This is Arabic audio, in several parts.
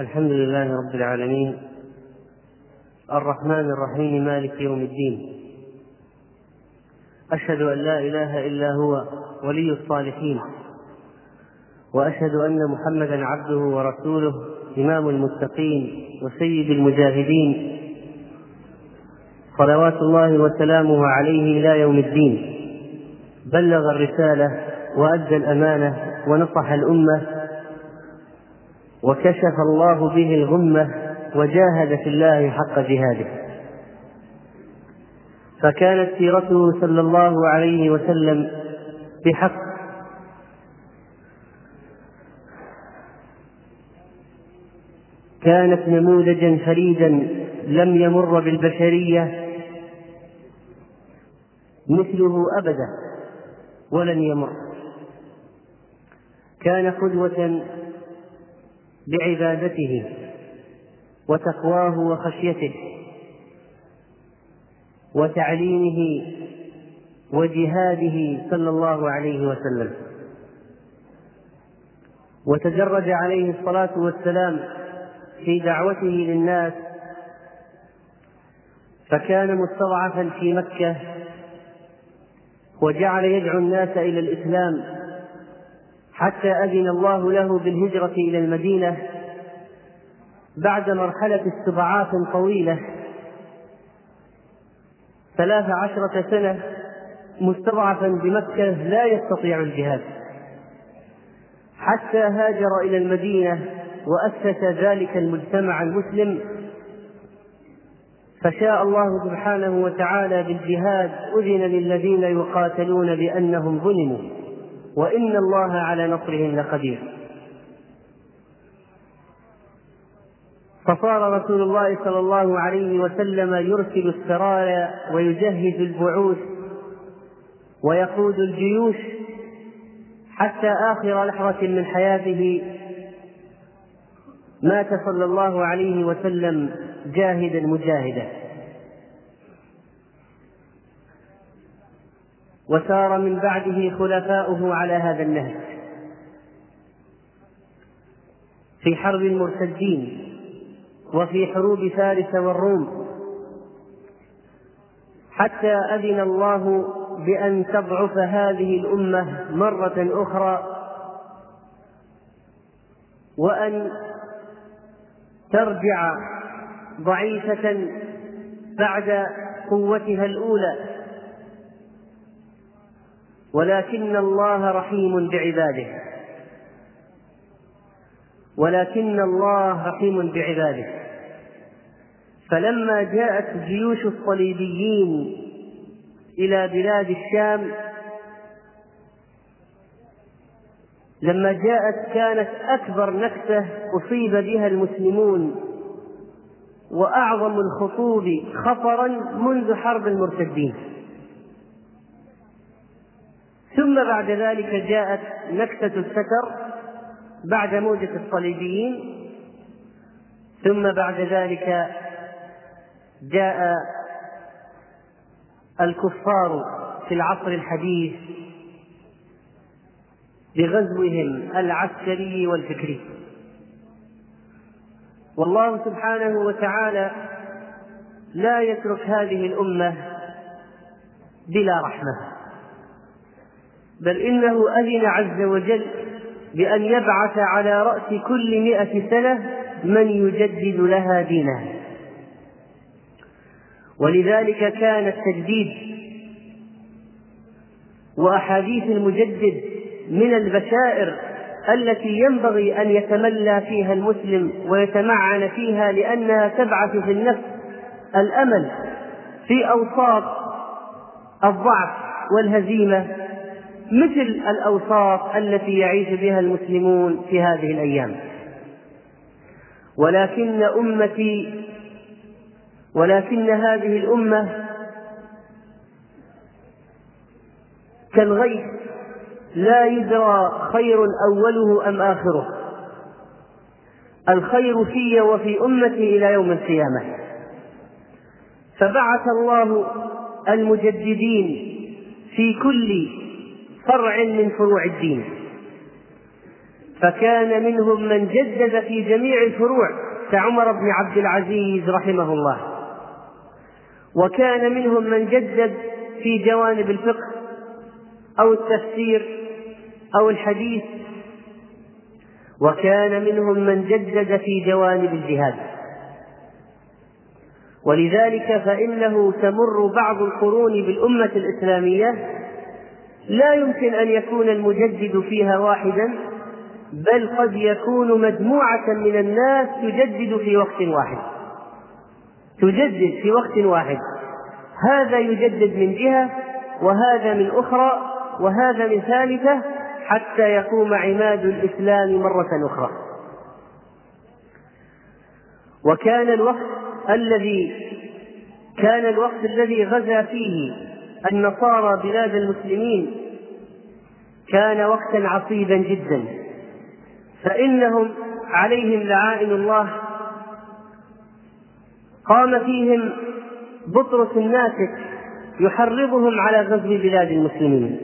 الحمد لله رب العالمين. الرحمن الرحيم مالك يوم الدين. أشهد أن لا إله إلا هو ولي الصالحين. وأشهد أن محمدا عبده ورسوله إمام المتقين وسيد المجاهدين. صلوات الله وسلامه عليه إلى يوم الدين. بلغ الرسالة وأدى الأمانة ونصح الأمة وكشف الله به الغمة وجاهد في الله حق جهاده. فكانت سيرته صلى الله عليه وسلم بحق. كانت نموذجا فريدا لم يمر بالبشرية مثله ابدا ولن يمر. كان قدوة بعبادته وتقواه وخشيته وتعليمه وجهاده صلى الله عليه وسلم. وتجرد عليه الصلاة والسلام في دعوته للناس فكان مستضعفا في مكة وجعل يدعو الناس إلى الإسلام. حتى أذن الله له بالهجرة إلى المدينة بعد مرحلة استضعاف طويلة. ثلاث عشرة سنة مستضعفا بمكة لا يستطيع الجهاد. حتى هاجر إلى المدينة وأسس ذلك المجتمع المسلم. فشاء الله سبحانه وتعالى بالجهاد أذن للذين يقاتلون بأنهم ظلموا. وإن الله على نصرهم لقدير. فصار رسول الله صلى الله عليه وسلم يرسل السرايا ويجهز البعوث ويقود الجيوش حتى آخر لحظة من حياته مات صلى الله عليه وسلم جاهدا مجاهدا. وسار من بعده خلفاؤه على هذا النهج. في حرب المرتدين وفي حروب فارس والروم. حتى أذن الله بأن تضعف هذه الأمة مرة أخرى وأن ترجع ضعيفة بعد قوتها الأولى. ولكن الله رحيم بعباده. ولكن الله رحيم بعباده. فلما جاءت جيوش الصليبيين إلى بلاد الشام لما جاءت كانت أكبر نكسه أصيب بها المسلمون وأعظم الخطوب خطرا منذ حرب المرتدين. ثم بعد ذلك جاءت نكسة الستر بعد موجة الصليبيين. ثم بعد ذلك جاء الكفار في العصر الحديث بغزوهم العسكري والفكري. والله سبحانه وتعالى لا يترك هذه الأمة بلا رحمة. بل إنه أذن عز وجل بأن يبعث على رأس كل مئة سنة من يجدد لها دينها ولذلك كان التجديد وأحاديث المجدد من البشائر التي ينبغي أن يتملى فيها المسلم ويتمعن فيها لأنها تبعث في النفس الأمل في أوساط الضعف والهزيمة مثل الأوصاف التي يعيش بها المسلمون في هذه الأيام. ولكن أمتي ولكن هذه الأمة كالغيث لا يدرى خير أوله أم آخره. الخير في وفي أمتي إلى يوم القيامة. فبعث الله المجددين في كل فرع من فروع الدين. فكان منهم من جدد في جميع الفروع كعمر بن عبد العزيز رحمه الله. وكان منهم من جدد في جوانب الفقه أو التفسير أو الحديث. وكان منهم من جدد في جوانب الجهاد. ولذلك فإنه تمر بعض القرون بالأمة الإسلامية لا يمكن أن يكون المجدد فيها واحدا بل قد يكون مجموعة من الناس تجدد في وقت واحد. تجدد في وقت واحد. هذا يجدد من جهة وهذا من أخرى وهذا من ثالثة حتى يقوم عماد الإسلام مرة أخرى. وكان الوقت الذي كان الوقت الذي غزا فيه النصارى بلاد المسلمين كان وقتا عصيبا جدا فإنهم عليهم لعائن الله. قام فيهم بطرس الناسك يحرضهم على غزو بلاد المسلمين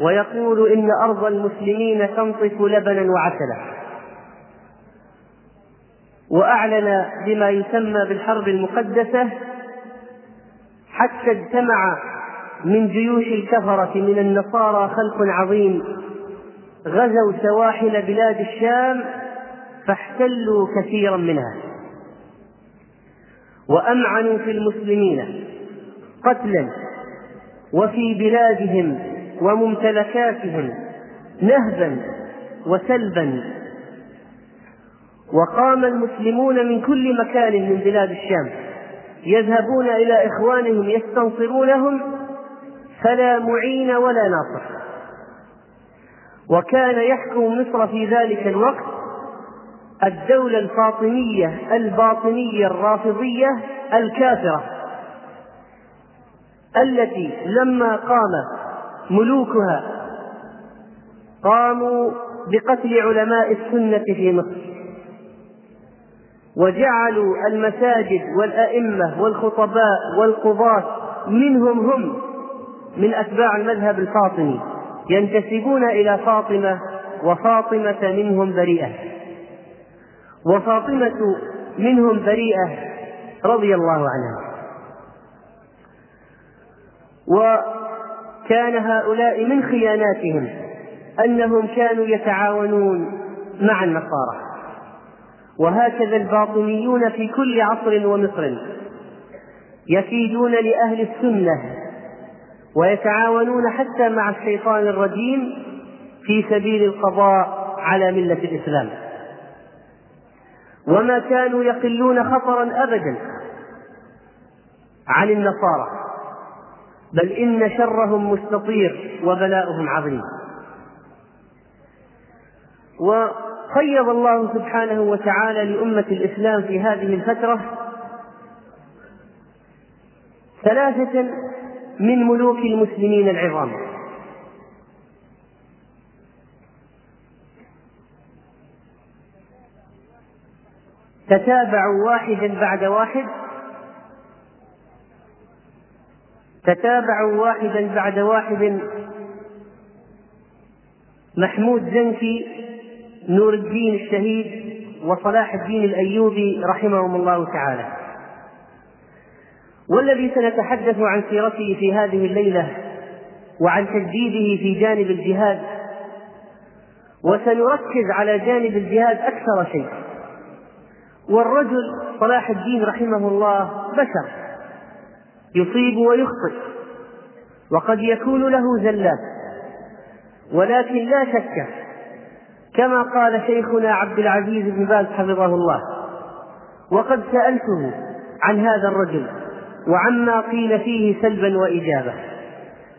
ويقول إن أرض المسلمين تنطف لبنا وعسلا. وأعلن بما يسمى بالحرب المقدسة حتى اجتمع من جيوش الكفرة من النصارى خلق عظيم. غزوا سواحل بلاد الشام فاحتلوا كثيرا منها وأمعنوا في المسلمين قتلا وفي بلادهم وممتلكاتهم نهبا وسلبا. وقام المسلمون من كل مكان من بلاد الشام. يذهبون إلى إخوانهم يستنصرونهم فلا معين ولا ناصر. وكان يحكم مصر في ذلك الوقت الدولة الفاطمية الباطنية الرافضية الكافرة التي لما قام ملوكها قاموا بقتل علماء السنة في مصر. وجعلوا المساجد والأئمة والخطباء والقضاة منهم هم من أتباع المذهب الفاطمي ينتسبون إلى فاطمة وفاطمة منهم بريئة. وفاطمة منهم بريئة رضي الله عنها. وكان هؤلاء من خياناتهم أنهم كانوا يتعاونون مع النصارى. وهكذا الباطنيون في كل عصر ومصر يكيدون لأهل السنة ويتعاونون حتى مع الشيطان الرجيم في سبيل القضاء على ملة الإسلام. وما كانوا يقلون خطرا أبدا عن النصارى بل إن شرهم مستطير وبلاؤهم عظيم. قيض الله سبحانه وتعالى لأمة الإسلام في هذه الفترة ثلاثة من ملوك المسلمين العظام. تتابعوا واحدا بعد واحد. تتابعوا واحدا بعد واحد. محمود زنكي نور الدين الشهيد وصلاح الدين الأيوبي رحمهم الله تعالى. والذي سنتحدث عن سيرته في هذه الليلة وعن تجديده في جانب الجهاد وسنركز على جانب الجهاد أكثر شيء. والرجل صلاح الدين رحمه الله بشر يصيب ويخطئ وقد يكون له زلات ولكن لا شك كما قال شيخنا عبد العزيز بن باز حفظه الله. وقد سألته عن هذا الرجل وعما قيل فيه سلبا وإجابة.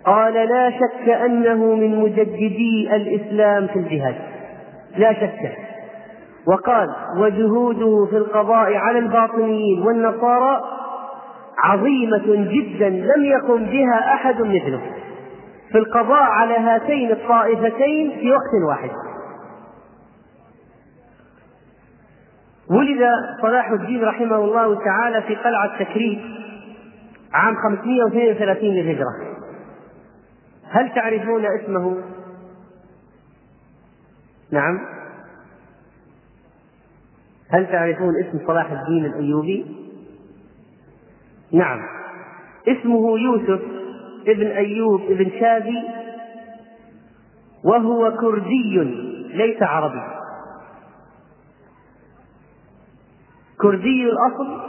قال لا شك أنه من مجددي الإسلام في الجهاد. لا شك. وقال وجهوده في القضاء على الباطنيين والنصارى عظيمة جدا لم يقم بها أحد مثله. في القضاء على هاتين الطائفتين في وقت واحد. ولد صلاح الدين رحمه الله تعالى في قلعة تكريت عام 532 للهجرة. هل تعرفون اسمه؟ نعم هل تعرفون اسم صلاح الدين الأيوبي؟ نعم اسمه يوسف ابن أيوب ابن شادي وهو كردي ليس عربي كردي الأصل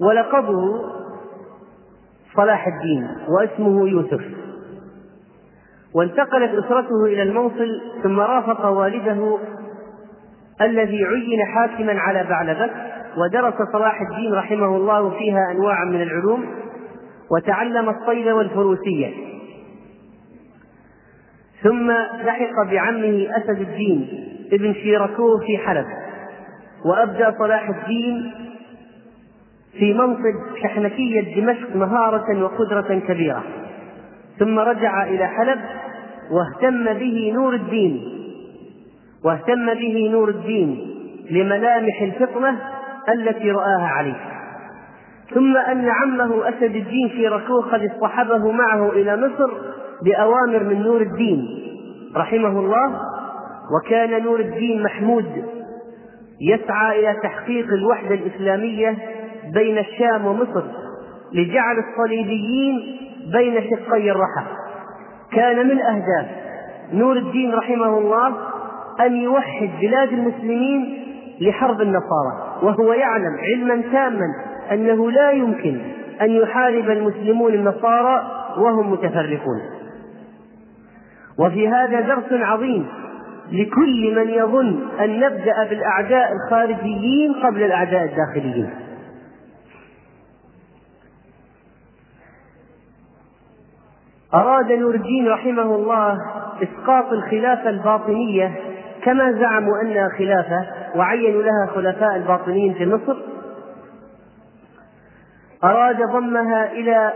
ولقبه صلاح الدين واسمه يوسف. وانتقلت أسرته إلى الموصل ثم رافق والده الذي عين حاكما على بعلبك ودرس صلاح الدين رحمه الله فيها أنواعا من العلوم وتعلم الصيد والفروسية. ثم لحق بعمه أسد الدين ابن شيركوه في حلب. وأبدى صلاح الدين في منصب شحنكية دمشق مهارة وقدرة كبيرة. ثم رجع إلى حلب واهتم به نور الدين واهتم به نور الدين لملامح الفطنة التي رآها عليه ثم أن عمه أسد الدين في ركوخ قد اصطحبه معه إلى مصر بأوامر من نور الدين رحمه الله وكان نور الدين محمود يسعى إلى تحقيق الوحدة الإسلامية بين الشام ومصر لجعل الصليبيين بين شقي الرحى. كان من أهداف نور الدين رحمه الله أن يوحد بلاد المسلمين لحرب النصارى وهو يعلم علما تاما أنه لا يمكن أن يحارب المسلمون النصارى وهم متفرقون. وفي هذا درس عظيم لكل من يظن أن نبدأ بالأعداء الخارجيين قبل الأعداء الداخليين. أراد نور الدين رحمه الله إسقاط الخلافة الباطنية كما زعموا أنها خلافة وعينوا لها خلفاء الباطنيين في مصر. أراد ضمها إلى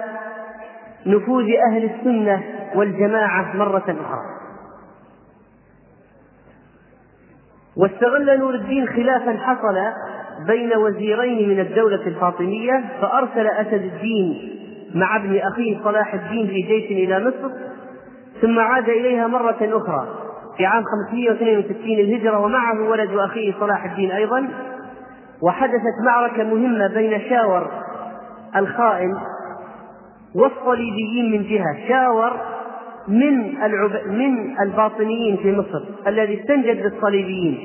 نفوذ أهل السنة والجماعة مرة أخرى. واستغل نور الدين خلافا حصل بين وزيرين من الدولة الفاطمية فأرسل أسد الدين مع ابن أخيه صلاح الدين في جيش إلى مصر ثم عاد إليها مرة أخرى في عام 562 الهجرة ومعه ولد أخيه صلاح الدين أيضا. وحدثت معركة مهمة بين شاور الخائن والصليبيين من جهة. شاور من العب... من الباطنيين في مصر الذي استنجد بالصليبيين.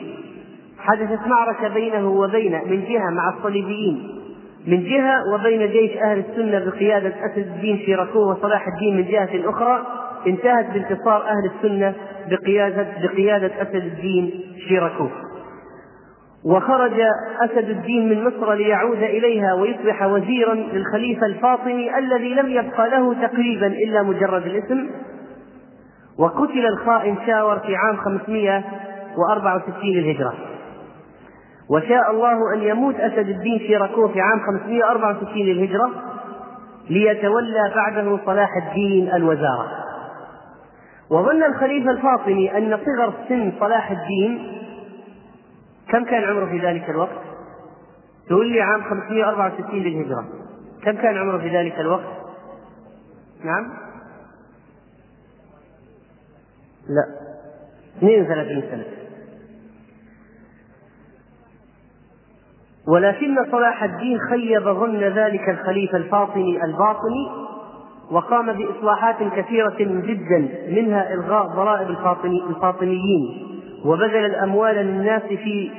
حدثت معركة بينه وبين من جهة مع الصليبيين. من جهة وبين جيش أهل السنة بقيادة أسد الدين شيركوه وصلاح الدين من جهة أخرى انتهت بانتصار أهل السنة بقيادة بقيادة أسد الدين شيركوه وخرج أسد الدين من مصر ليعود إليها ويصبح وزيرا للخليفة الفاطمي الذي لم يبقى له تقريبا إلا مجرد الاسم. وقتل الخائن شاور في عام 564 للهجرة وشاء الله أن يموت أسد الدين شيركوه في عام 564 للهجرة ليتولى بعده صلاح الدين الوزارة وظن الخليفة الفاطمي أن صغر سن صلاح الدين كم كان عمره في ذلك الوقت؟ تقول لي عام 564 للهجرة كم كان عمره في ذلك الوقت؟ نعم؟ لا. 32 سنة. ولكن صلاح الدين خيب ظن ذلك الخليفة الفاطمي الباطني وقام بإصلاحات كثيرة جدا منها إلغاء ضرائب الفاطمي الفاطميين وبذل الأموال للناس في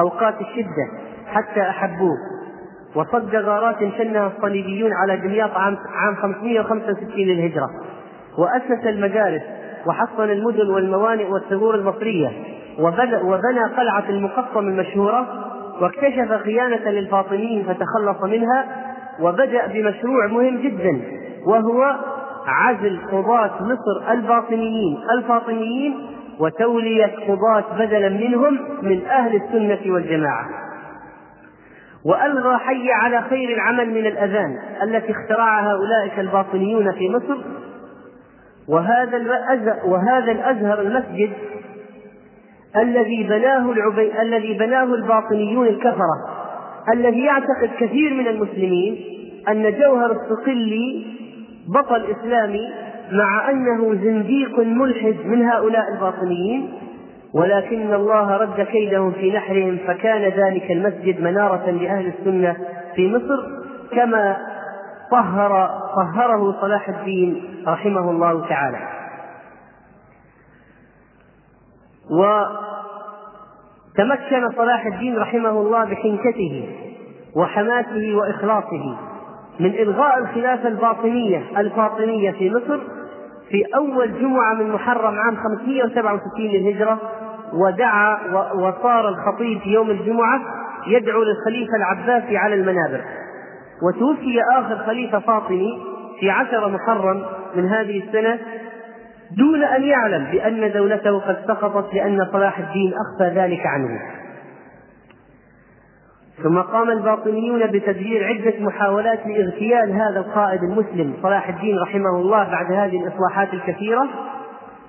أوقات الشدة حتى أحبوه. وصد غارات شنها الصليبيون على دمياط عام عام 565 للهجرة. وأسس المدارس وحصن المدن والموانئ والثغور المصرية. وبنى قلعة المقطم المشهورة واكتشف خيانة للفاطميين فتخلص منها وبدأ بمشروع مهم جدا وهو عزل قضاة مصر الباطنيين الفاطميين وتولية قضاة بدلا منهم من أهل السنة والجماعة. وألغى حي على خير العمل من الأذان التي اخترعها أولئك الباطنيون في مصر وهذا وهذا الأزهر المسجد الذي بناه العبي... الذي بناه الباطنيون الكفرة الذي يعتقد كثير من المسلمين أن جوهر الصقلي بطل إسلامي مع أنه زنديق ملحد من هؤلاء الباطنيين ولكن الله رد كيدهم في نحرهم فكان ذلك المسجد منارة لأهل السنة في مصر كما طهر طهره صلاح الدين رحمه الله تعالى. وتمكن صلاح الدين رحمه الله بحنكته وحماسه وإخلاصه من إلغاء الخلافة الباطنية الفاطمية في مصر في أول جمعة من محرم عام 567 للهجرة ودعا وصار الخطيب في يوم الجمعة يدعو للخليفة العباسي على المنابر. وتوفي آخر خليفة فاطمي في عشر محرم من هذه السنة دون أن يعلم بأن دولته قد سقطت لأن صلاح الدين أخفى ذلك عنه. ثم قام الباطنيون بتدبير عدة محاولات لإغتيال هذا القائد المسلم صلاح الدين رحمه الله بعد هذه الإصلاحات الكثيرة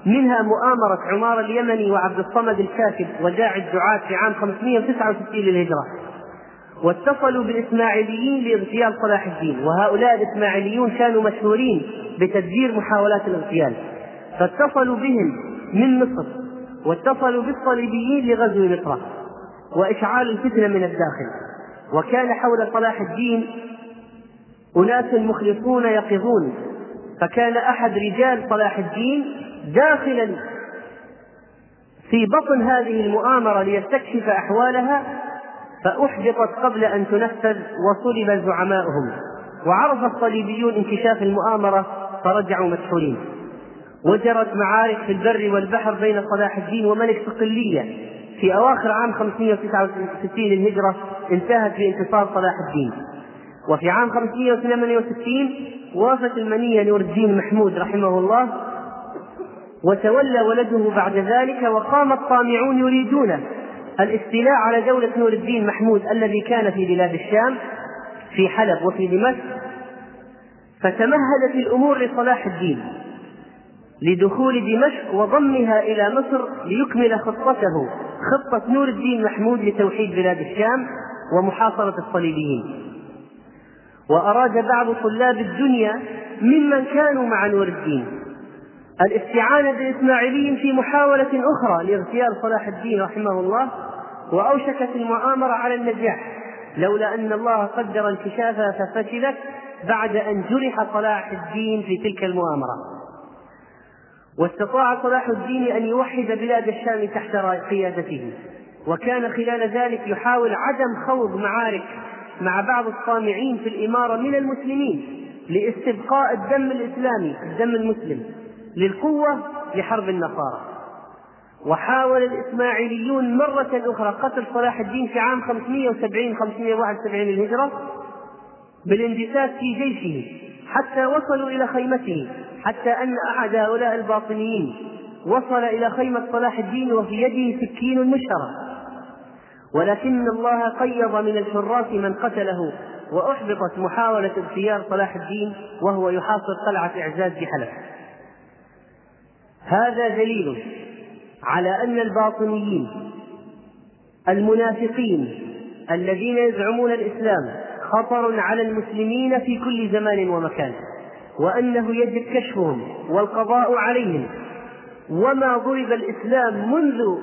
منها مؤامرة عمار اليمني وعبد الصمد الكاتب وداعي الدعاة في عام 569 للهجرة. واتصلوا بالإسماعيليين لاغتيال صلاح الدين وهؤلاء الإسماعيليون كانوا مشهورين بتدبير محاولات الاغتيال فاتصلوا بهم من مصر واتصلوا بالصليبيين لغزو مصر وإشعال الفتنة من الداخل. وكان حول صلاح الدين أناس مخلصون يقظون فكان أحد رجال صلاح الدين داخلا في بطن هذه المؤامرة ليستكشف أحوالها فأحبطت قبل أن تنفذ وصلب زعماؤهم. وعرف الصليبيون انكشاف المؤامرة فرجعوا مسحورين وجرت معارك في البر والبحر بين صلاح الدين وملك صقلية في أواخر عام 569 للهجرة انتهت بانتصار صلاح الدين. وفي عام 568 وافت المنية نور الدين محمود رحمه الله. وتولى ولده بعد ذلك وقام الطامعون يريدون الاستيلاء على دولة نور الدين محمود الذي كان في بلاد الشام في حلب وفي دمشق فتمهدت الأمور لصلاح الدين لدخول دمشق وضمها إلى مصر ليكمل خطته خطة نور الدين محمود لتوحيد بلاد الشام ومحاصرة الصليبيين. وأراد بعض طلاب الدنيا ممن كانوا مع نور الدين الاستعانة بالإسماعيليين في محاولة أخرى لاغتيال صلاح الدين رحمه الله وأوشكت المؤامرة على النجاح لولا أن الله قدر انكشافها ففشلت بعد أن جرح صلاح الدين في تلك المؤامرة. واستطاع صلاح الدين أن يوحد بلاد الشام تحت قيادته وكان خلال ذلك يحاول عدم خوض معارك مع بعض الطامعين في الإمارة من المسلمين لاستبقاء الدم الإسلامي الدم المسلم للقوة لحرب النصارى. وحاول الإسماعيليون مرة أخرى قتل صلاح الدين في عام 570 571 للهجرة بالاندساس في جيشه حتى وصلوا إلى خيمته حتى أن أحد هؤلاء الباطنيين وصل إلى خيمة صلاح الدين وفي يده سكين مشهرة ولكن الله قيض من الحراس من قتله وأحبطت محاولة اغتيال صلاح الدين وهو يحاصر قلعة إعزاز بحلب. هذا دليل على أن الباطنيين المنافقين الذين يزعمون الإسلام خطر على المسلمين في كل زمان ومكان وأنه يجب كشفهم والقضاء عليهم. وما ضرب الإسلام منذ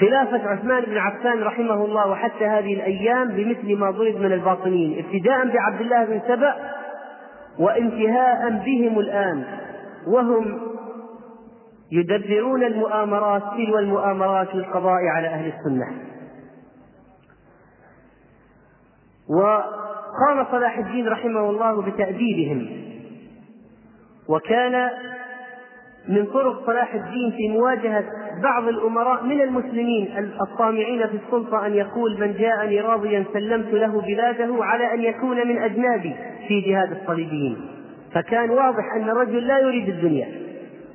خلافة عثمان بن عفان رحمه الله وحتى هذه الأيام بمثل ما ضرب من الباطنين ابتداء بعبد الله بن سبأ وانتهاء بهم الآن. وهم يدبرون المؤامرات تلو المؤامرات للقضاء على أهل السنة. وقام صلاح الدين رحمه الله بتأديبهم. وكان من طرق صلاح الدين في مواجهة بعض الأمراء من المسلمين الطامعين في السلطة أن يقول من جاءني راضيا سلمت له بلاده على أن يكون من أجنابي في جهاد الصليبيين. فكان واضح أن الرجل لا يريد الدنيا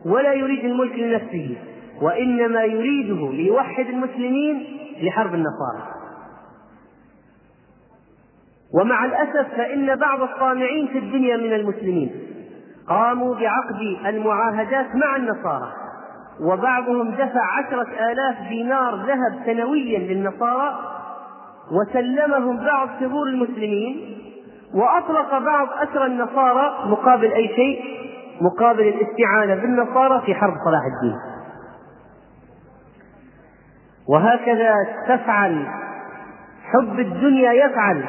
ولا يريد الملك لنفسه وإنما يريده ليوحد المسلمين لحرب النصارى. ومع الأسف فإن بعض الطامعين في الدنيا من المسلمين قاموا بعقد المعاهدات مع النصارى وبعضهم دفع عشرة آلاف دينار ذهب سنويا للنصارى وسلمهم بعض ثغور المسلمين وأطلق بعض أسرى النصارى مقابل أي شيء؟ مقابل الاستعانة بالنصارى في حرب صلاح الدين. وهكذا تفعل حب الدنيا يفعل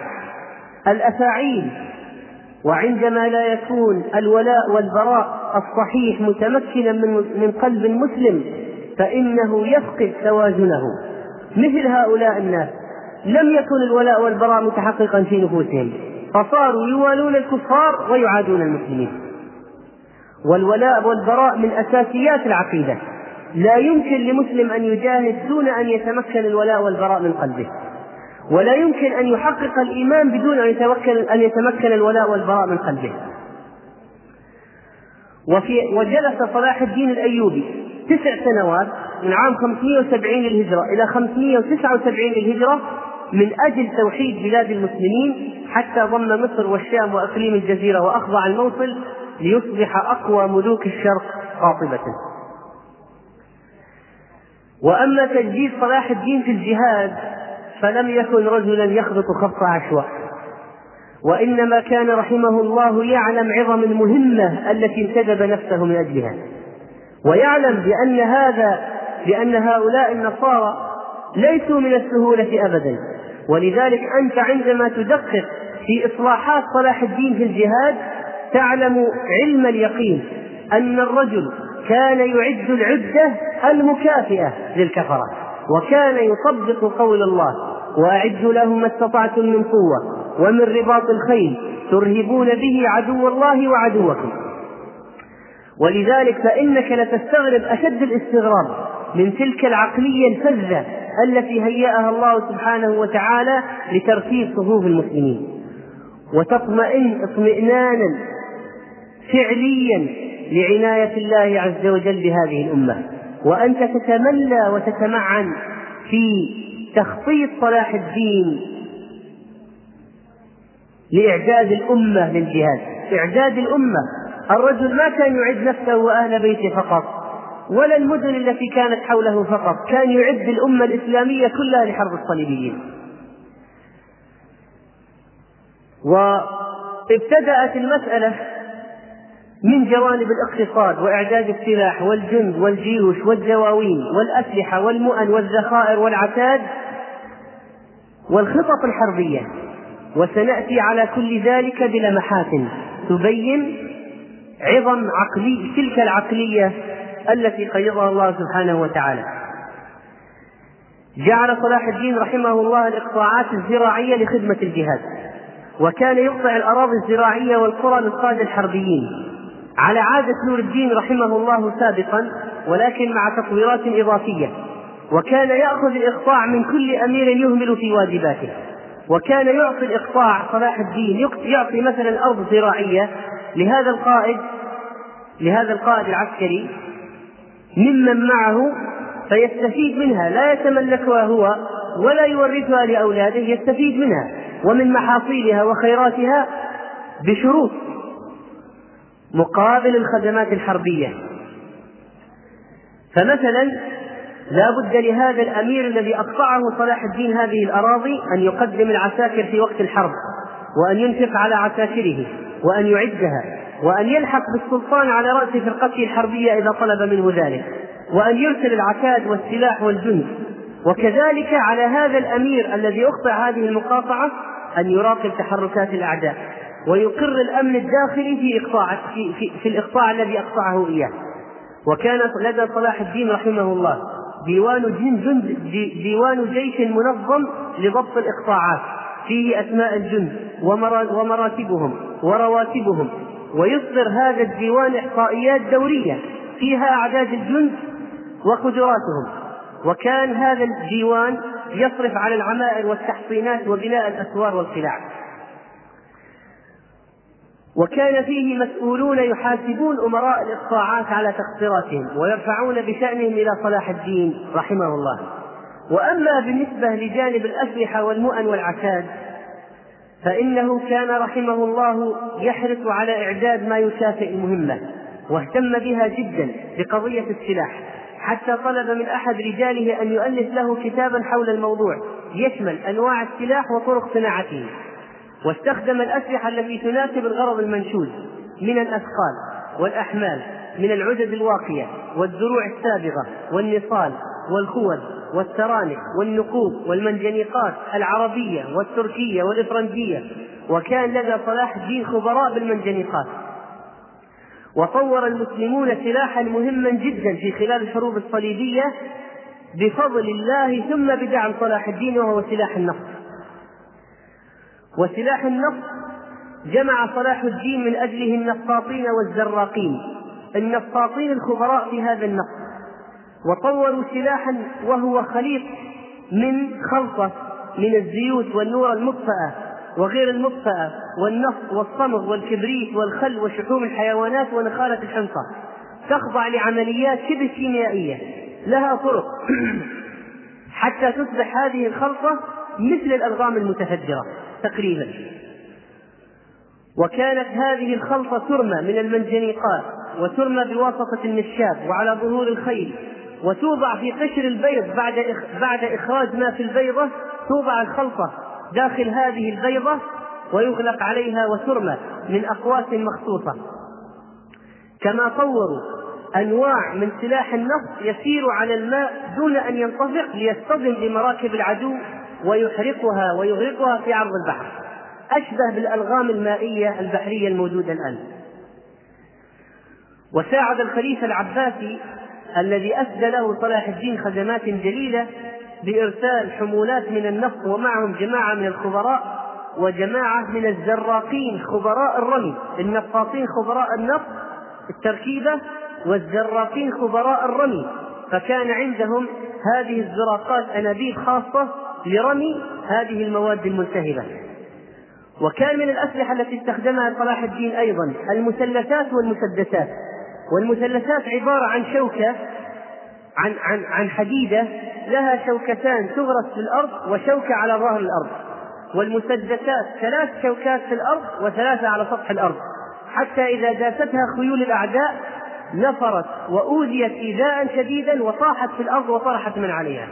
الأفاعيل. وعندما لا يكون الولاء والبراء الصحيح متمكنا من من قلب المسلم فإنه يفقد توازنه. مثل هؤلاء الناس لم يكن الولاء والبراء متحققا في نفوسهم. فصاروا يوالون الكفار ويعادون المسلمين. والولاء والبراء من أساسيات العقيدة. لا يمكن لمسلم أن يجاهد دون أن يتمكن الولاء والبراء من قلبه. ولا يمكن أن يحقق الإيمان بدون أن يتمكن أن يتمكن الولاء والبراء من قلبه. وفي وجلس صلاح الدين الأيوبي تسع سنوات من عام 570 للهجرة إلى 579 للهجرة من أجل توحيد بلاد المسلمين حتى ضم مصر والشام وإقليم الجزيرة وأخضع الموصل ليصبح أقوى ملوك الشرق قاطبة. وأما تجديد صلاح الدين في الجهاد فلم يكن رجلا يخبط خبط عشواء وإنما كان رحمه الله يعلم عظم المهمة التي انتدب نفسه من أجلها. ويعلم بأن هذا بأن هؤلاء النصارى ليسوا من السهولة أبدا. ولذلك أنت عندما تدقق في إصلاحات صلاح الدين في الجهاد تعلم علم اليقين أن الرجل كان يعد العدة المكافئة للكفرة وكان يطبق قول الله وأعدوا لهم ما استطعتم من قوة ومن رباط الخيل ترهبون به عدو الله وعدوكم. ولذلك فإنك لتستغرب أشد الاستغراب من تلك العقلية الفذة التي هيأها الله سبحانه وتعالى لترتيب صفوف المسلمين. وتطمئن اطمئنانا فعليا لعناية الله عز وجل بهذه الأمة. وأنت تتملى وتتمعن في تخطيط صلاح الدين لإعداد الأمة للجهاد. إعداد الأمة. الرجل ما كان يعد نفسه وأهل بيته فقط. ولا المدن التي كانت حوله فقط كان يعد الأمة الإسلامية كلها لحرب الصليبيين. وابتدأت المسألة من جوانب الاقتصاد وإعداد السلاح والجند والجيوش والدواوين والأسلحة والمؤن والذخائر والعتاد والخطط الحربية. وسنأتي على كل ذلك بلمحات تبين عظم عقلي تلك العقلية التي قيضها الله سبحانه وتعالى. جعل صلاح الدين رحمه الله الإقطاعات الزراعية لخدمة الجهاد وكان يقطع الأراضي الزراعية والقرى للقادة الحربيين. على عادة نور الدين رحمه الله سابقا ولكن مع تطويرات إضافية. وكان يأخذ الإقطاع من كل أمير يهمل في واجباته. وكان يعطي الإقطاع صلاح الدين يعطي مثلا أرض زراعية لهذا القائد لهذا القائد العسكري ممن معه فيستفيد منها لا يتملكها هو ولا يورثها لأولاده يستفيد منها ومن محاصيلها وخيراتها بشروط مقابل الخدمات الحربية. فمثلا لا بد لهذا الأمير الذي أقطعه صلاح الدين هذه الأراضي أن يقدم العساكر في وقت الحرب وأن ينفق على عساكره وأن يعدها. وأن يلحق بالسلطان على رأس فرقته الحربية إذا طلب منه ذلك وأن يرسل العتاد والسلاح والجند. وكذلك على هذا الأمير الذي أقطع هذه المقاطعة أن يراقب تحركات الأعداء ويقر الأمن الداخلي في إقطاع في, في, في الإقطاع الذي أقطعه إياه. وكان لدى صلاح الدين رحمه الله ديوان جند ديوان جيش منظم لضبط الإقطاعات فيه أسماء الجند ومراتبهم ورواتبهم. ويصدر هذا الديوان إحصائيات دورية فيها أعداد الجند وقدراتهم. وكان هذا الديوان يصرف على العمائر والتحصينات وبناء الأسوار والقلاع. وكان فيه مسؤولون يحاسبون أمراء الإقطاعات على تقصيراتهم ويرفعون بشأنهم إلى صلاح الدين رحمه الله. وأما بالنسبة لجانب الأسلحة والمؤن والعتاد فإنه كان رحمه الله يحرص على إعداد ما يكافئ المهمة واهتم بها جدا بقضية السلاح حتى طلب من أحد رجاله أن يؤلف له كتابا حول الموضوع يشمل أنواع السلاح وطرق صناعته. واستخدم الأسلحة التي تناسب الغرض المنشود من الأثقال والأحمال من العدد الواقية والدروع السابغة والنصال والخوذ والترانح والنقوب والمنجنيقات العربية والتركية والإفرنجية. وكان لدى صلاح الدين خبراء بالمنجنيقات وطور المسلمون سلاحا مهما جدا في خلال الحروب الصليبية بفضل الله ثم بدعم صلاح الدين وهو سلاح النفط. وسلاح النفط جمع صلاح الدين من أجله النفاطين والزراقين. النفاطين الخبراء في هذا النفط. وطوروا سلاحا وهو خليط من خلطة من الزيوت والنور المطفأة وغير المطفأة والنفط والصمغ والكبريت والخل وشحوم الحيوانات ونخالة الحنطة تخضع لعمليات شبه كيميائية. لها طرق. حتى تصبح هذه الخلطة مثل الألغام المتفجرة تقريبا. وكانت هذه الخلطة ترمى من المنجنيقات وترمى بواسطة النشاب وعلى ظهور الخيل وتوضع في قشر البيض بعد بعد إخراج ما في البيضة توضع الخلطة داخل هذه البيضة ويغلق عليها وترمى من أقواس مخصوصة. كما طوروا أنواع من سلاح النفط يسير على الماء دون أن ينطفق ليصطدم بمراكب العدو ويحرقها ويغرقها في عرض البحر. أشبه بالألغام المائية البحرية الموجودة الآن. وساعد الخليفة العباسي الذي أسدى له صلاح الدين خدمات جليلة بإرسال حمولات من النفط ومعهم جماعة من الخبراء وجماعة من الزراقين خبراء الرمي النفاطين خبراء النفط التركيبة والزراقين خبراء الرمي. فكان عندهم هذه الزراقات أنابيب خاصة لرمي هذه المواد الملتهبة. وكان من الأسلحة التي استخدمها صلاح الدين أيضا المثلثات والمسدسات. والمثلثات عبارة عن شوكة عن عن عن حديدة لها شوكتان تغرس في الأرض وشوكة على ظهر الأرض. والمسدسات ثلاث شوكات في الأرض وثلاثة على سطح الأرض. حتى إذا داستها خيول الأعداء نفرت وأوذيت إيذاء شديدا وطاحت في الأرض وطرحت من عليها.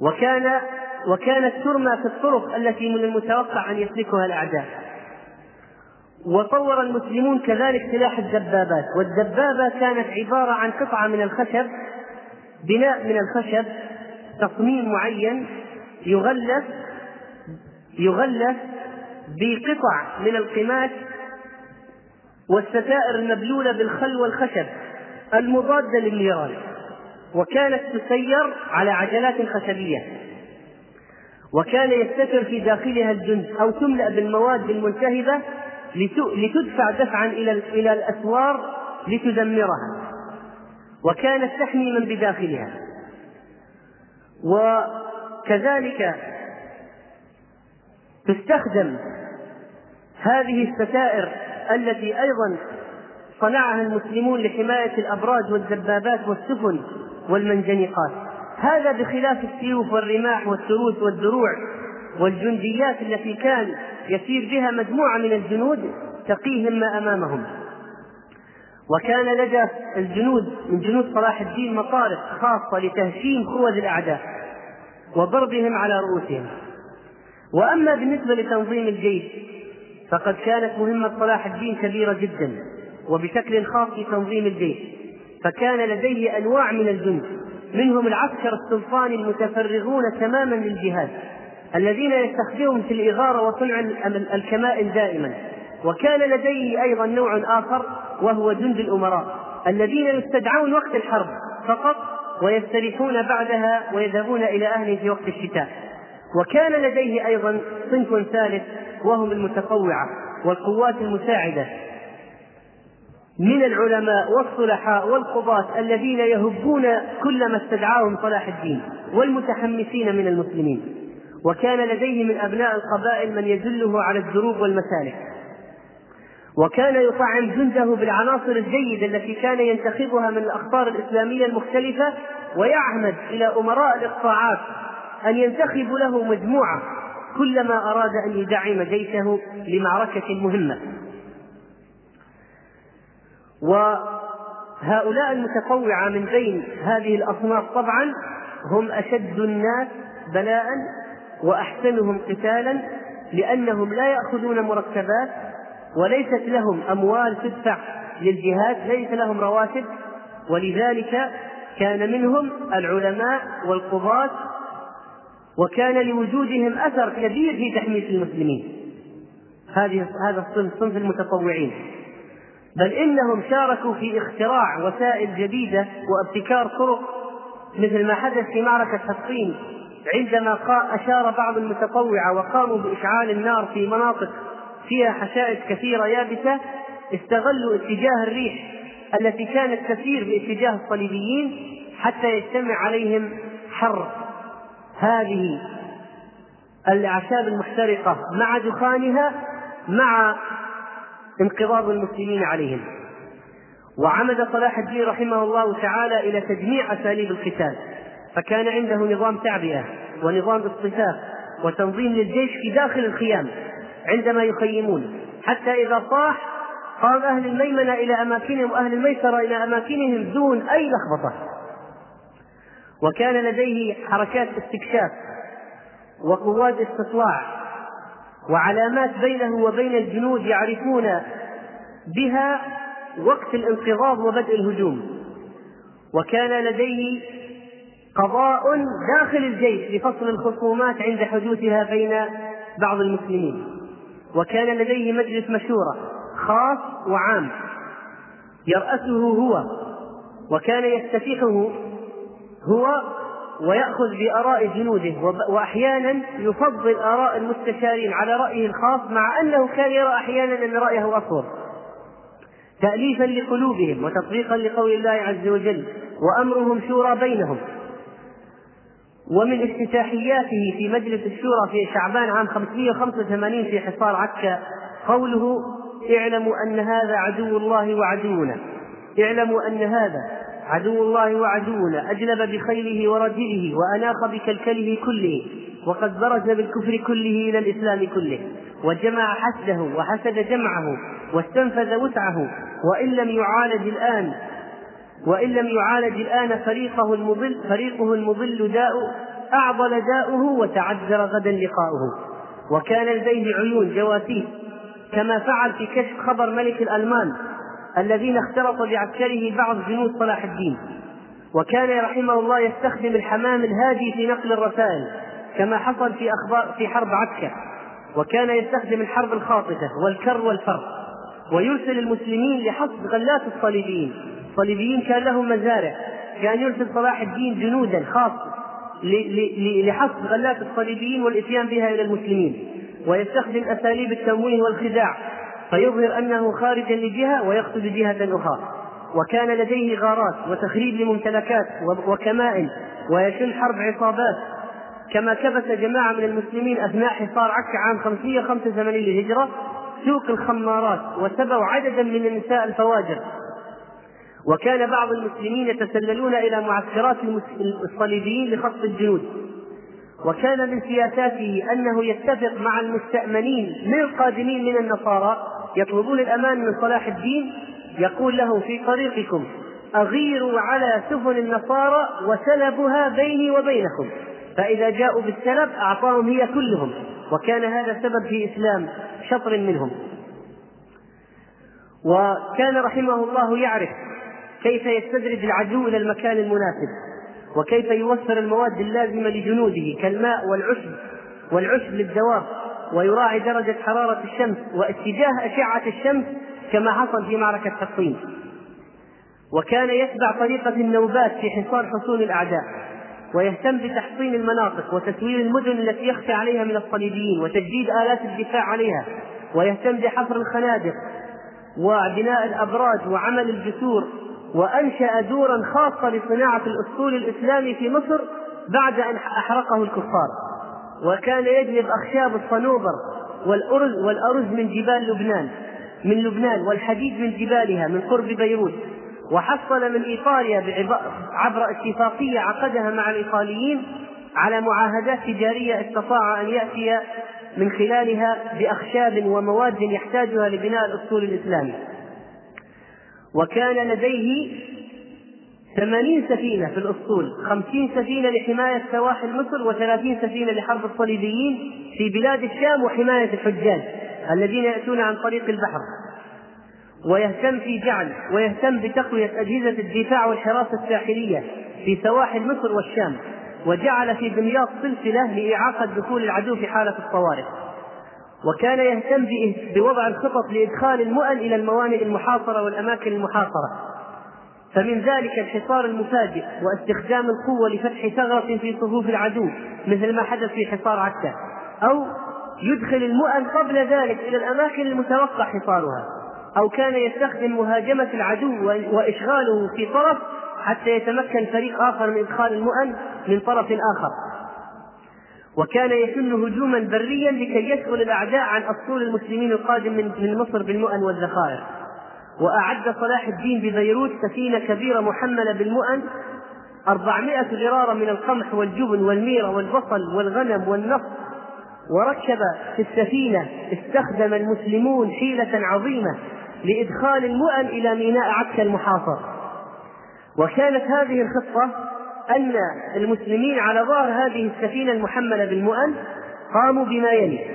وكان وكانت ترمى في الطرق التي من المتوقع أن يسلكها الأعداء. وطور المسلمون كذلك سلاح الدبابات. والدبابة كانت عبارة عن قطعة من الخشب بناء من الخشب تصميم معين يغلف يغلف بقطع من القماش والستائر المبلولة بالخل والخشب المضادة للنيران وكانت تسير على عجلات خشبية. وكان يستتر في داخلها الجند أو تملأ بالمواد الملتهبة لتدفع دفعا إلى إلى الأسوار لتدمرها. وكانت تحمي من بداخلها. وكذلك تستخدم هذه الستائر التي أيضا صنعها المسلمون لحماية الأبراج والدبابات والسفن والمنجنيقات هذا بخلاف السيوف والرماح والتروس والدروع والجنديات التي كان يسير بها مجموعة من الجنود تقيهم ما أمامهم. وكان لدى الجنود من جنود صلاح الدين مطارق خاصة لتهشيم خوذ الأعداء وضربهم على رؤوسهم. وأما بالنسبة لتنظيم الجيش فقد كانت مهمة صلاح الدين كبيرة جدا وبشكل خاص في تنظيم الجيش. فكان لديه أنواع من الجند منهم العسكر السلطاني المتفرغون تماما للجهاد. الذين يستخدمهم في الإغارة وصنع الكمائن دائما. وكان لديه أيضا نوع آخر وهو جند الأمراء الذين يستدعون وقت الحرب فقط ويستريحون بعدها ويذهبون إلى أهلهم في وقت الشتاء. وكان لديه أيضا صنف ثالث وهم المتطوعة والقوات المساعدة. من العلماء والصلحاء والقضاة الذين يهبون كل ما استدعاهم صلاح الدين والمتحمسين من المسلمين. وكان لديه من أبناء القبائل من يدله على الدروب والمسالك. وكان يطعم جنده بالعناصر الجيدة التي كان ينتخبها من الأقطار الإسلامية المختلفة ويعمد إلى أمراء الإقطاعات أن ينتخبوا له مجموعة كلما أراد أن يدعم جيشه لمعركة مهمة. وهؤلاء المتطوعة من بين هذه الأصناف طبعا هم أشد الناس بلاء وأحسنهم قتالا لأنهم لا يأخذون مرتبات وليست لهم أموال تدفع للجهاد ليس لهم رواتب. ولذلك كان منهم العلماء والقضاة وكان لوجودهم أثر كبير في تحميس المسلمين. هذه هذا الصنف صنف المتطوعين. بل إنهم شاركوا في اختراع وسائل جديدة وابتكار طرق مثل ما حدث في معركة حطين عندما أشار بعض المتطوعة وقاموا بإشعال النار في مناطق فيها حشائش كثيرة يابسة استغلوا اتجاه الريح التي كانت تسير باتجاه الصليبيين حتى يجتمع عليهم حر. هذه الأعشاب المحترقة مع دخانها مع انقضاض المسلمين عليهم. وعمد صلاح الدين رحمه الله تعالى إلى تجميع أساليب القتال. فكان عنده نظام تعبئة ونظام اصطفاف وتنظيم للجيش في داخل الخيام عندما يخيمون. حتى إذا صاح قام أهل الميمنة إلى أماكنهم وأهل الميسرة إلى أماكنهم دون أي لخبطة. وكان لديه حركات استكشاف وقوات استطلاع وعلامات بينه وبين الجنود يعرفون بها وقت الانقضاض وبدء الهجوم. وكان لديه قضاء داخل الجيش لفصل الخصومات عند حدوثها بين بعض المسلمين. وكان لديه مجلس مشورة خاص وعام يرأسه هو وكان يفتتحه هو ويأخذ بآراء جنوده وأحيانا يفضل آراء المستشارين على رأيه الخاص مع أنه كان يرى أحيانا أن رأيه أصوب تأليفا لقلوبهم وتطبيقا لقول الله عز وجل وأمرهم شورى بينهم. ومن افتتاحياته في مجلس الشورى في شعبان عام 585 في حصار عكا قوله اعلموا أن هذا عدو الله وعدونا. اعلموا أن هذا عدو الله وعدونا أجلب بخيله ورجله وأناخ بكلكله كله وقد برز بالكفر كله إلى الإسلام كله وجمع حسده وحسد جمعه واستنفذ وسعه وإن لم يعالج الآن وإن لم يعالج الآن فريقه المضل فريقه المضل داء أعضل داؤه وتعذر غدا لقاؤه. وكان لديه عيون جواسيس كما فعل في كشف خبر ملك الألمان الذين اختلط بعسكره بعض جنود صلاح الدين. وكان رحمه الله يستخدم الحمام الهادي في نقل الرسائل كما حصل في أخبار في حرب عكا وكان يستخدم الحرب الخاطفة والكر والفر ويرسل المسلمين لحصد غلات الصليبيين. الصليبيين كان لهم مزارع كان يرسل صلاح الدين جنودا خاصة لحصد غلات الصليبيين والإتيان بها إلى المسلمين ويستخدم أساليب التمويه والخداع فيظهر أنه خارجا لجهة ويقصد جهة أخرى وكان لديه غارات وتخريب لممتلكات وكمائن ويشن حرب عصابات كما كبس جماعة من المسلمين أثناء حصار عكا عام 585 للهجرة سوق الخمارات وسبوا عددا من النساء الفواجر وكان بعض المسلمين يتسللون إلى معسكرات الصليبيين لخطف الجنود. وكان من سياساته أنه يتفق مع المستأمنين من القادمين من النصارى يطلبون الأمان من صلاح الدين يقول لهم في طريقكم أغيروا على سفن النصارى وسلبها بيني وبينكم فإذا جاءوا بالسلب أعطاهم هي كلهم وكان هذا سبب في إسلام شطر منهم. وكان رحمه الله يعرف كيف يستدرج العدو إلى المكان المناسب وكيف يوفر المواد اللازمة لجنوده كالماء والعشب والعشب للدواب ويراعي درجة حرارة الشمس واتجاه أشعة الشمس كما حصل في معركة حطين وكان يتبع طريقة النوبات في حصار حصون الأعداء ويهتم بتحصين المناطق وتسوير المدن التي يخشى عليها من الصليبيين وتجديد آلات الدفاع عليها ويهتم بحفر الخنادق وبناء الأبراج وعمل الجسور وأنشأ دورا خاصة لصناعة الأسطول الإسلامي في مصر بعد أن أحرقه الكفار. وكان يجلب أخشاب الصنوبر والأرز والأرز من جبال لبنان من لبنان والحديد من جبالها من قرب بيروت. وحصل من إيطاليا عبر اتفاقية عقدها مع الإيطاليين على معاهدات تجارية استطاع أن يأتي من خلالها بأخشاب ومواد يحتاجها لبناء الأسطول الإسلامي وكان لديه ثمانين سفينة في الأسطول خمسين سفينة لحماية سواحل مصر وثلاثين سفينة لحرب الصليبيين في بلاد الشام وحماية الحجاج الذين يأتون عن طريق البحر. ويهتم في جعل ويهتم بتقوية أجهزة الدفاع والحراسة الساحلية في سواحل مصر والشام وجعل في دمياط سلسلة لإعاقة دخول العدو في حالة الطوارئ. وكان يهتم بوضع الخطط لإدخال المؤن إلى الموانئ المحاصرة والأماكن المحاصرة. فمن ذلك الحصار المفاجئ واستخدام القوة لفتح ثغرة في صفوف العدو مثل ما حدث في حصار عكا أو يدخل المؤن قبل ذلك إلى الأماكن المتوقع حصارها. أو كان يستخدم مهاجمة العدو وإشغاله في طرف حتى يتمكن فريق آخر من إدخال المؤن من طرف آخر. وكان يشن هجوما بريا لكي يشغل الأعداء عن أسطول المسلمين القادم من مصر بالمؤن والذخائر. وأعد صلاح الدين ببيروت سفينة كبيرة محملة بالمؤن أربعمائة غرارة من القمح والجبن والميرة والبصل والغنم والنفط وركب في السفينة استخدم المسلمون حيلة عظيمة لإدخال المؤن إلى ميناء عكا المحاصر. وكانت هذه الخطة أن المسلمين على ظهر هذه السفينة المحملة بالمؤن قاموا بما يلي.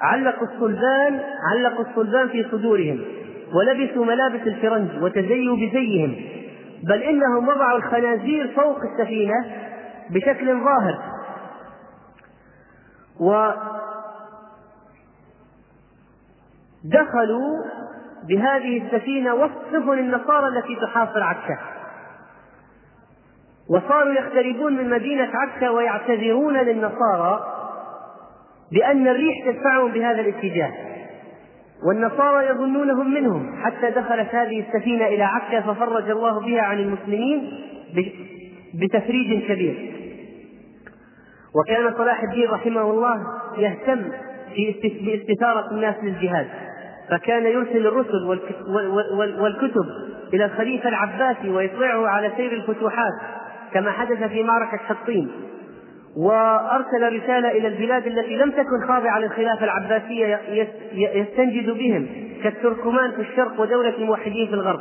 علقوا الصلبان علقوا الصلبان في صدورهم ولبسوا ملابس الفرنج وتزيوا بزيهم. بل إنهم وضعوا الخنازير فوق السفينة بشكل ظاهر. ودخلوا بهذه السفينة وسط سفن النصارى التي تحاصر عكا وصاروا يقتربون من مدينة عكا ويعتذرون للنصارى بأن الريح تدفعهم بهذا الاتجاه. والنصارى يظنونهم منهم حتى دخلت هذه السفينة إلى عكا ففرج الله بها عن المسلمين بتفريج كبير. وكان صلاح الدين رحمه الله يهتم في باستثارة الناس للجهاد. فكان يرسل الرسل والكتب إلى الخليفة العباسي ويطلعه على سير الفتوحات. كما حدث في معركة حطين وأرسل رسالة إلى البلاد التي لم تكن خاضعة للخلافة العباسية يستنجد بهم كالتركمان في الشرق ودولة الموحدين في الغرب.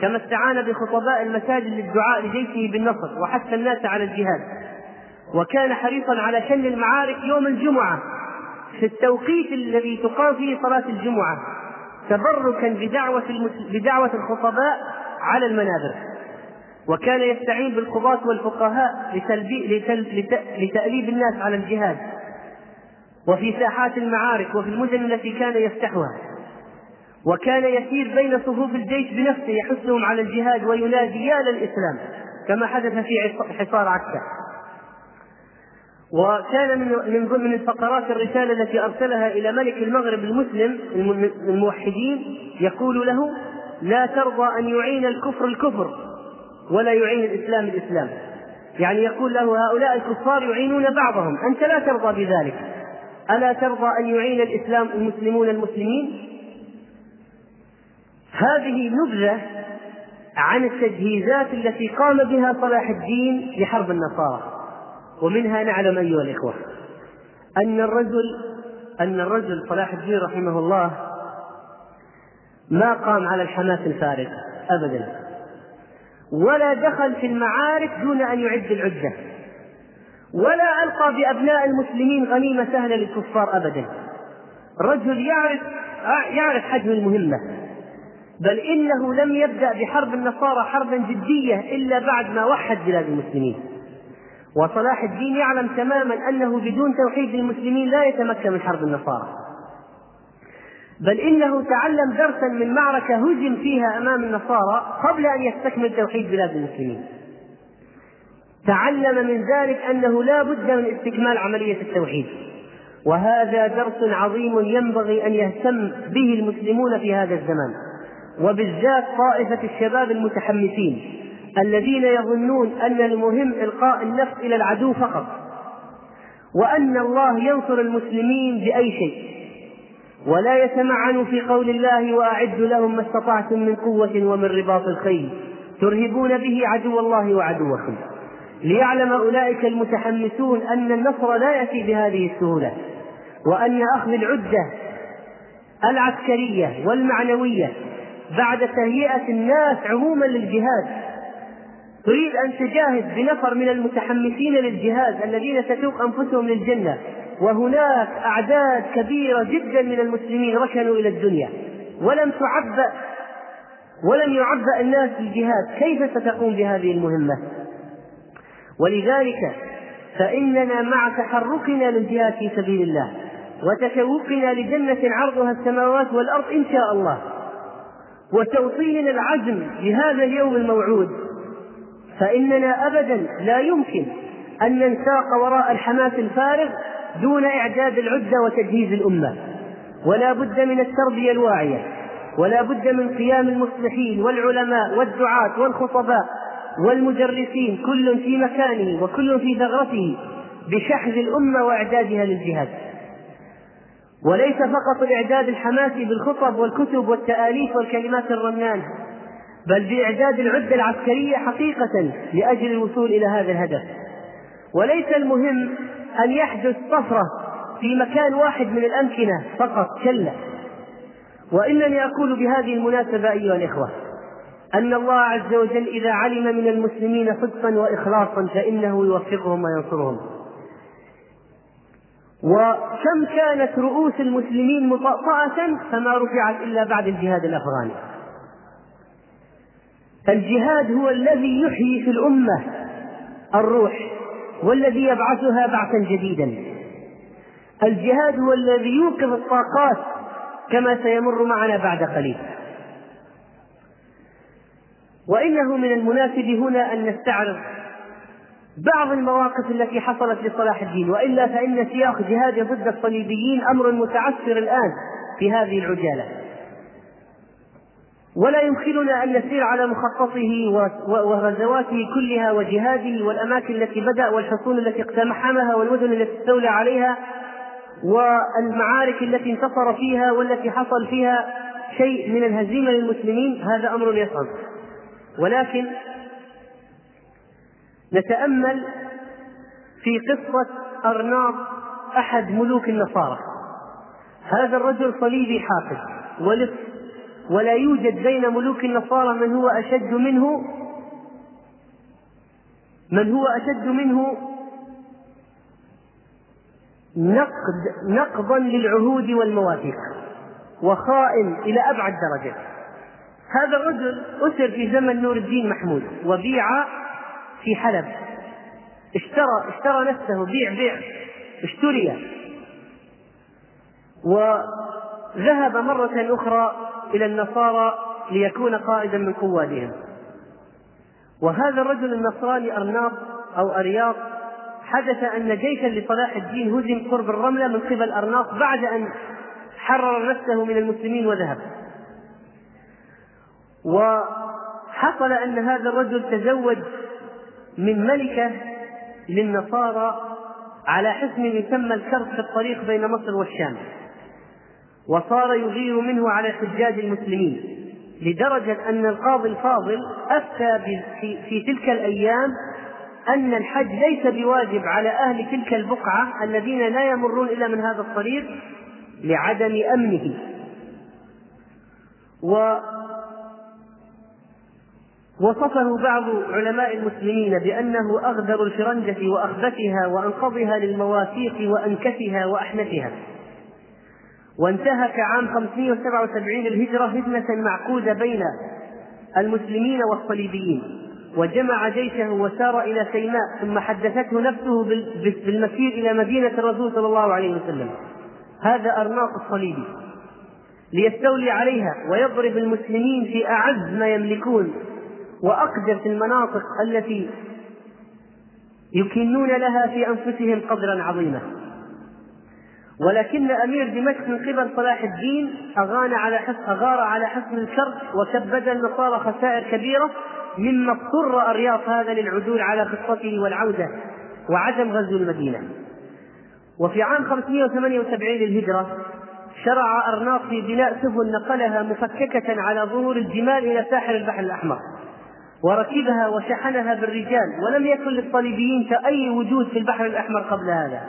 كما استعان بخطباء المساجد للدعاء لجيشه بالنصر وحث الناس على الجهاد. وكان حريصا على شن المعارك يوم الجمعة في التوقيت الذي تقام فيه صلاة الجمعة تبركا بدعوة بدعوة الخطباء على المنابر. وكان يستعين بالقضاة والفقهاء لتأليب الناس على الجهاد. وفي ساحات المعارك وفي المدن التي كان يفتحها. وكان يسير بين صفوف الجيش بنفسه يحثهم على الجهاد وينادي يا للإسلام كما حدث في حصار عكا وكان من ضمن الفقرات الرسالة التي أرسلها إلى ملك المغرب المسلم الموحدين يقول له لا ترضى أن يعين الكفر الكفر. ولا يعين الإسلام الإسلام يعني يقول له هؤلاء الكفار يعينون بعضهم. أنت لا ترضى بذلك. ألا ترضى أن يعين الإسلام المسلمون المسلمين؟ هذه نبذة عن التجهيزات التي قام بها صلاح الدين لحرب النصارى. ومنها نعلم أيها الإخوة أن الرجل أن الرجل صلاح الدين رحمه الله ما قام على الحماس الفارغ أبدا. ولا دخل في المعارك دون أن يعد العدة. ولا ألقى بأبناء المسلمين غنيمة سهلة للكفار أبدا. رجل يعرف يعرف حجم المهمة. بل إنه لم يبدأ بحرب النصارى حربا جدية إلا بعد ما وحد بلاد المسلمين. وصلاح الدين يعلم تماما أنه بدون توحيد المسلمين لا يتمكن من حرب النصارى. بل إنه تعلم درسا من معركة هزم فيها أمام النصارى قبل أن يستكمل توحيد بلاد المسلمين. تعلم من ذلك أنه لا بد من استكمال عملية التوحيد. وهذا درس عظيم ينبغي أن يهتم به المسلمون في هذا الزمان. وبالذات طائفة الشباب المتحمسين الذين يظنون أن المهم إلقاء النفس إلى العدو فقط. وأن الله ينصر المسلمين بأي شيء. ولا يتمعن في قول الله وأعدوا لهم ما استطعتم من قوة ومن رباط الخيل ترهبون به عدو الله وعدوكم ليعلم أولئك المتحمسون أن النصر لا يأتي بهذه السهولة وأن أخذ العدة العسكرية والمعنوية بعد تهيئة الناس عموما للجهاد. تريد أن تجاهد بنفر من المتحمسين للجهاد الذين تسوق أنفسهم للجنة. وهناك أعداد كبيرة جدا من المسلمين ركنوا إلى الدنيا ولم تعبأ ولم يعبأ الناس للجهاد. كيف ستقوم بهذه المهمة؟ ولذلك فإننا مع تحركنا للجهاد في سبيل الله وتشوقنا لجنة عرضها السماوات والأرض إن شاء الله وتوطيننا العزم لهذا اليوم الموعود. فإننا أبدا لا يمكن أن ننساق وراء الحماس الفارغ دون إعداد العدة وتجهيز الأمة. ولا بد من التربية الواعية. ولا بد من قيام المصلحين والعلماء والدعاة والخطباء والمدرسين كل في مكانه وكل في ثغرته بشحذ الأمة وإعدادها للجهاد. وليس فقط الإعداد الحماسي بالخطب والكتب والتآليف والكلمات الرنانة بل بإعداد العدة العسكرية حقيقة لأجل الوصول إلى هذا الهدف. وليس المهم أن يحدث طفرة في مكان واحد من الأمكنة فقط كلا. وإنني أقول بهذه المناسبة أيها الإخوة أن الله عز وجل إذا علم من المسلمين صدقا وإخلاصا فإنه يوفقهم وينصرهم. وكم كانت رؤوس المسلمين مطأطأة فما رفعت إلا بعد الجهاد الأفغاني. الجهاد هو الذي يحيي في الأمة الروح. والذي يبعثها بعثا جديدا. الجهاد هو الذي يوقظ الطاقات كما سيمر معنا بعد قليل. وإنه من المناسب هنا أن نستعرض بعض المواقف التي حصلت لصلاح الدين. وإلا فإن سياق جهاد ضد الصليبيين أمر متعثر الآن في هذه العجالة. ولا يمكننا أن نسير على مخططه وغزواته كلها وجهاده والأماكن التي بدأ والحصون التي اقتحمها والمدن التي استولى عليها والمعارك التي انتصر فيها والتي حصل فيها شيء من الهزيمة للمسلمين هذا أمر يصعب ولكن نتأمل في قصة أرناط أحد ملوك النصارى. هذا الرجل صليبي حافظ ولص ولا يوجد بين ملوك النصارى من هو أشد منه؟ من هو أشد منه؟ نقد نقضا للعهود والمواثيق وخائن إلى أبعد درجة. هذا الرجل أسر في زمن نور الدين محمود وبيع في حلب. اشترى اشترى نفسه بيع بيع. اشتري. وذهب مرة أخرى إلى النصارى ليكون قائدا من قوادهم. وهذا الرجل النصراني أرناط أو أرياط حدث أن جيشا لصلاح الدين هزم قرب الرملة من قبل أرناط بعد أن حرر نفسه من المسلمين وذهب. وحصل أن هذا الرجل تزوج من ملكة للنصارى على حسن يسمى الكرب في الطريق بين مصر والشام. وصار يغير منه على حجاج المسلمين لدرجة أن القاضي الفاضل أفتى في تلك الأيام أن الحج ليس بواجب على أهل تلك البقعة الذين لا يمرون إلا من هذا الطريق لعدم أمنه. و وصفه بعض علماء المسلمين بأنه أغدر الفرنجة وأخبثها وأنقضها للمواثيق وأنكثها وأحنفها وانتهك عام 577 الهجرة هدنة معقودة بين المسلمين والصليبيين وجمع جيشه وسار إلى سيناء ثم حدثته نفسه بالمسير إلى مدينة الرسول صلى الله عليه وسلم. هذا أرناط الصليبي. ليستولي عليها ويضرب المسلمين في أعز ما يملكون وأقدس المناطق التي يكنون لها في أنفسهم قدرا عظيما. ولكن أمير دمشق من قبل صلاح الدين أغان على حصن أغار على حصن الكرب وكبد النصارى خسائر كبيرة مما اضطر أرياط هذا للعدول على خطته والعودة وعدم غزو المدينة. وفي عام 578 للهجرة شرع أرناط في بناء سفن نقلها مفككة على ظهور الجمال إلى ساحل البحر الأحمر. وركبها وشحنها بالرجال ولم يكن للصليبيين أي وجود في البحر الأحمر قبل هذا.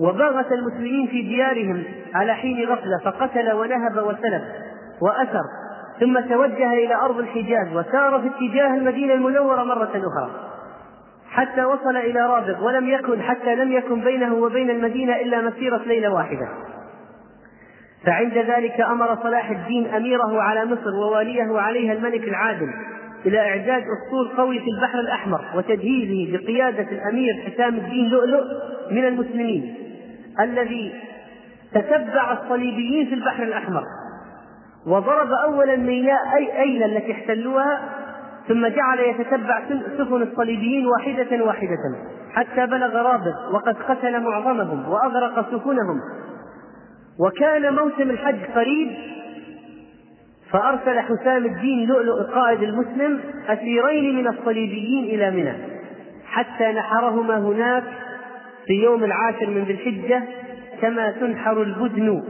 وباغت المسلمين في ديارهم على حين غفلة فقتل ونهب وسلب وأسر. ثم توجه إلى أرض الحجاز وسار في اتجاه المدينة المنورة مرة أخرى. حتى وصل إلى رابغ ولم يكن حتى لم يكن بينه وبين المدينة إلا مسيرة ليلة واحدة. فعند ذلك أمر صلاح الدين أميره على مصر وواليه عليها الملك العادل. إلى إعداد أسطول قوي في البحر الأحمر وتجهيزه بقيادة الأمير حسام الدين لؤلؤ من المسلمين الذي تتبع الصليبيين في البحر الأحمر وضرب أولا ميناء أي أيلة التي احتلوها ثم جعل يتتبع سفن الصليبيين واحدة واحدة حتى بلغ رابغ وقد قتل معظمهم وأغرق سفنهم. وكان موسم الحج قريب فأرسل حسام الدين لؤلؤ القائد المسلم أسيرين من الصليبيين إلى منى حتى نحرهما هناك في يوم العاشر من ذي الحجة كما تنحر البدن